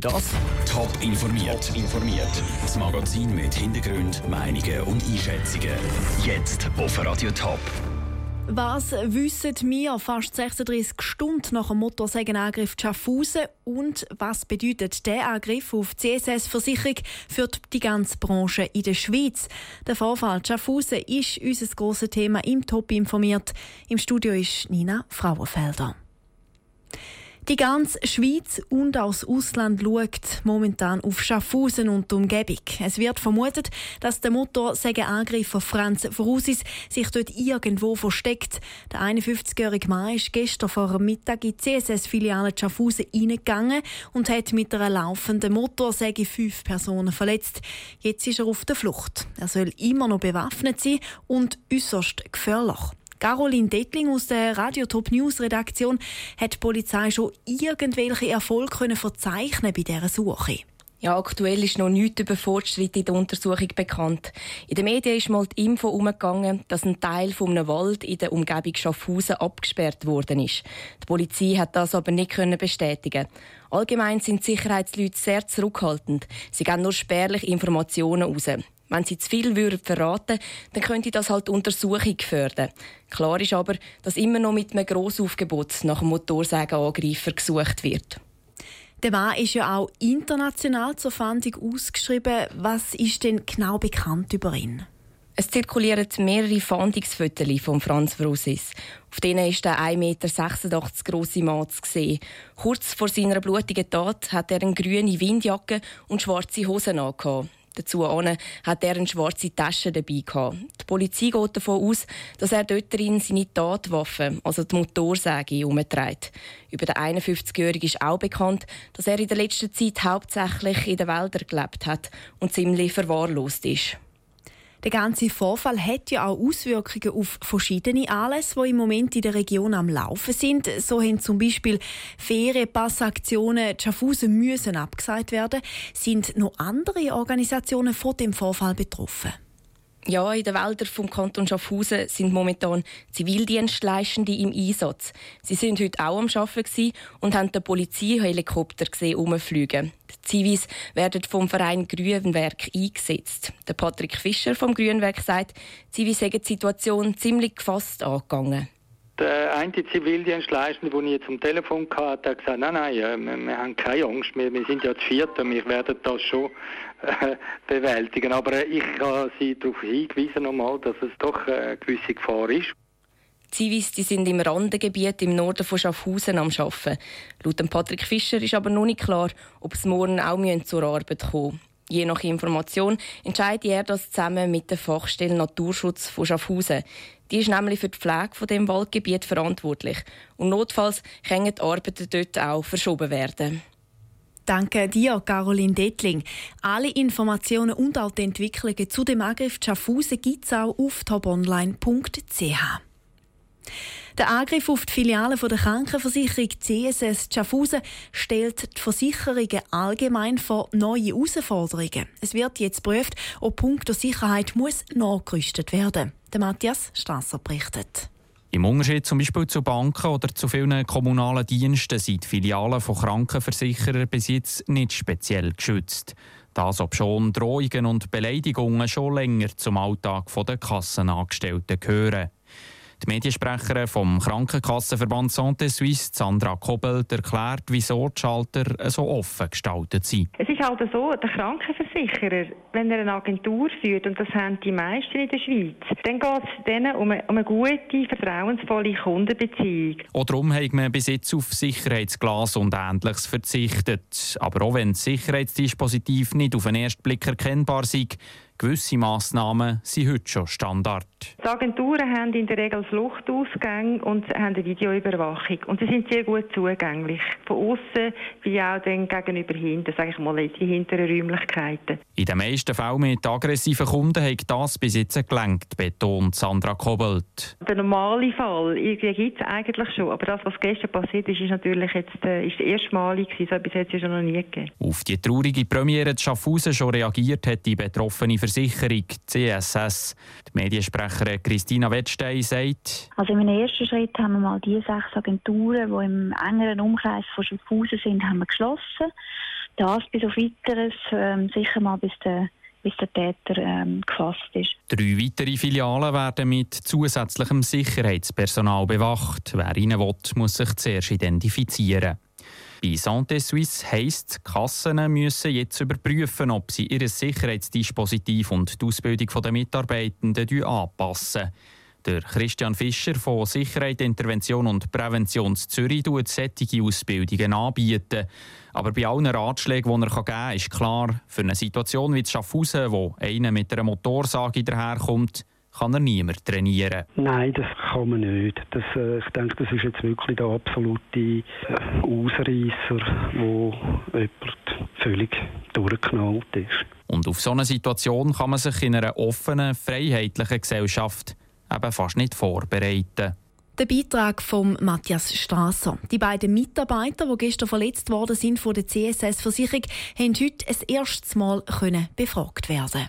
Das Top informiert. informiert. Das Magazin mit Hintergrund, Meinungen und Einschätzungen. Jetzt auf Radio Top. Was wissen wir fast 36 Stunden nach dem Motorsägenangriff Schaffhausen und was bedeutet der Angriff auf die CSS-Versicherung für die ganze Branche in der Schweiz? Der Vorfall Schaffhausen ist unser grosses Thema im Top informiert. Im Studio ist Nina Frauenfelder. Die ganze Schweiz und aus Ausland schaut momentan auf Schaffhausen und die Umgebung. Es wird vermutet, dass der Motorsägenangreifer Franz Frusis sich dort irgendwo versteckt. Der 51-jährige Mann ist gestern vor Mittag in die CSS-Filiale Schaffhausen reingegangen und hat mit einer laufenden Motorsäge fünf Personen verletzt. Jetzt ist er auf der Flucht. Er soll immer noch bewaffnet sein und äußerst gefährlich. Caroline Dettling aus der Radio Top News Redaktion hat die Polizei schon irgendwelche Erfolge können verzeichnen bei dieser Suche. Ja, aktuell ist noch nichts über Fortschritte in der Untersuchung bekannt. In den Medien ist mal die Info umgegangen, dass ein Teil von einem Wald in der Umgebung Schaffhausen abgesperrt worden ist. Die Polizei hat das aber nicht können bestätigen. Allgemein sind Sicherheitsleute sehr zurückhaltend. Sie geben nur spärlich Informationen raus. Wenn sie zu viel würden verraten dann könnte das halt Untersuchung fördern. Klar ist aber, dass immer noch mit einem Grossaufgebot nach einem Motorsägenangreifer gesucht wird. Der Mann ist ja auch international zur Fahndung ausgeschrieben. Was ist denn genau bekannt über ihn? Es zirkulieren mehrere Fahndungsfotos von Franz Vrosis. Auf denen ist der 1,86 Meter grosse Mann zu sehen. Kurz vor seiner blutigen Tat hat er eine grüne Windjacke und schwarze Hosen angehabt. Dazu hat er eine schwarze Tasche dabei gehabt. Die Polizei geht davon aus, dass er dort drin seine Tatwaffe, also die Motorsäge, umträgt. Über den 51-Jährigen ist auch bekannt, dass er in der letzten Zeit hauptsächlich in den Wäldern gelebt hat und ziemlich verwahrlost ist. Der ganze Vorfall hat ja auch Auswirkungen auf verschiedene Anlässe, die im Moment in der Region am Laufen sind. So haben zum Beispiel Ferienpassaktionen Schaffhausen müssen abgesagt werden. Sind noch andere Organisationen von dem Vorfall betroffen? Ja, in den Wäldern vom Kanton Schaffhausen sind momentan Zivildienstleistende im Einsatz. Sie sind heute auch am Arbeiten und haben den Polizeihelikopter gesehen umfliegen. Die Zivis werden vom Verein Grünwerk eingesetzt. Der Patrick Fischer vom Grünwerk sagt, die Zivis haben die Situation ziemlich gefasst angegangen. Der eine Zivildienstleistende, den ich am Telefon hatte, hat gesagt, nein, nein, wir, wir haben keine Angst, wir, wir sind ja zu viert und wir werden das schon äh, bewältigen. Aber ich habe Sie darauf hingewiesen, nochmal, dass es doch eine gewisse Gefahr ist. Zivis die sind im Randengebiet im Norden von Schaffhausen am Arbeiten. Laut Patrick Fischer ist aber noch nicht klar, ob es morgen auch zur Arbeit kommen Je nach Information entscheidet er das zusammen mit der Fachstelle Naturschutz von Schaffhausen. Die ist nämlich für die Pflege von dem Waldgebiet verantwortlich. Und notfalls können die Arbeiten dort auch verschoben werden. Danke dir, Caroline Dettling. Alle Informationen und auch die Entwicklungen zu dem Angriff Schaffhausen gibt es auch auf tobonline.ch. Der Angriff auf die Filiale der Krankenversicherung CSS Schaffhausen stellt die Versicherungen allgemein vor neue Herausforderungen. Es wird jetzt geprüft, ob Punkte Sicherheit muss nachgerüstet werden. Der Matthias Strasser berichtet. Im Unterschied zum Beispiel zu Banken oder zu vielen kommunalen Diensten sind die Filialen von Krankenversicherern bis jetzt nicht speziell geschützt. Das, ob schon Drohungen und Beleidigungen schon länger zum Alltag der Kassenangestellten gehören. Die Mediensprecherin vom Krankenkassenverband Santé Suisse, Sandra Kobelt, erklärt, wieso die Schalter so offen gestaltet sind. Es ist halt so, der Krankenversicherer, wenn er eine Agentur führt, und das haben die meisten in der Schweiz, dann geht es denen um eine, um eine gute, vertrauensvolle Kundenbeziehung. Auch darum hat man bis jetzt auf Sicherheitsglas und Ähnliches verzichtet. Aber auch wenn das Sicherheitsdispositiv nicht auf den ersten Blick erkennbar ist, Gewisse Massnahmen sind heute schon Standard. Die Agenturen haben in der Regel Fluchtausgänge und haben eine Videoüberwachung. Und sie sind sehr gut zugänglich. Von außen wie auch dann gegenüber hinten, sage ich mal, in die hinteren Räumlichkeiten. In den meisten Fällen mit aggressiven Kunden hat das bis jetzt gelenkt, betont Sandra Kobelt. Der normale Fall gibt es eigentlich schon. Aber das, was gestern passiert ist, ist natürlich jetzt äh, ist erstmalig gewesen. So jetzt ist es noch nie gegeben. Auf die traurige Premiere zu Schaffhausen schon reagiert hat die betroffene Versicherung CSS. Die Mediensprecherin Christina Wettstein sagt, also im ersten Schritt haben wir mal die sechs Agenturen, die im engeren Umkreis von Schaffhausen sind, haben wir geschlossen. das bis auf weiteres ähm, sicher mal bis der bis der Täter ähm, gefasst ist. Drei weitere Filialen werden mit zusätzlichem Sicherheitspersonal bewacht. Wer rein will, muss sich zuerst identifizieren. Bei Santé Suisse heisst, Kassen müssen jetzt überprüfen, ob sie ihr Sicherheitsdispositiv und die Ausbildung der Mitarbeitenden anpassen. Der Christian Fischer von Sicherheit, Intervention und Prävention Zürich tut solche Ausbildungen anbieten. Aber bei allen Ratschlägen, die er geben kann, ist klar, für eine Situation wie Schaffhausen, wo einer mit einer Motorsage daherkommt, kann er niemand trainieren. Nein, das kann man nicht. Das, äh, ich denke, das ist jetzt wirklich der absolute äh, Ausreißer, wo jemand völlig durchgeknallt ist. Und auf so eine Situation kann man sich in einer offenen, freiheitlichen Gesellschaft eben fast nicht vorbereiten. Der Beitrag von Matthias Strasser. Die beiden Mitarbeiter, die gestern verletzt worden sind von der CSS-Versicherung, haben heute ein erstes Mal befragt werden.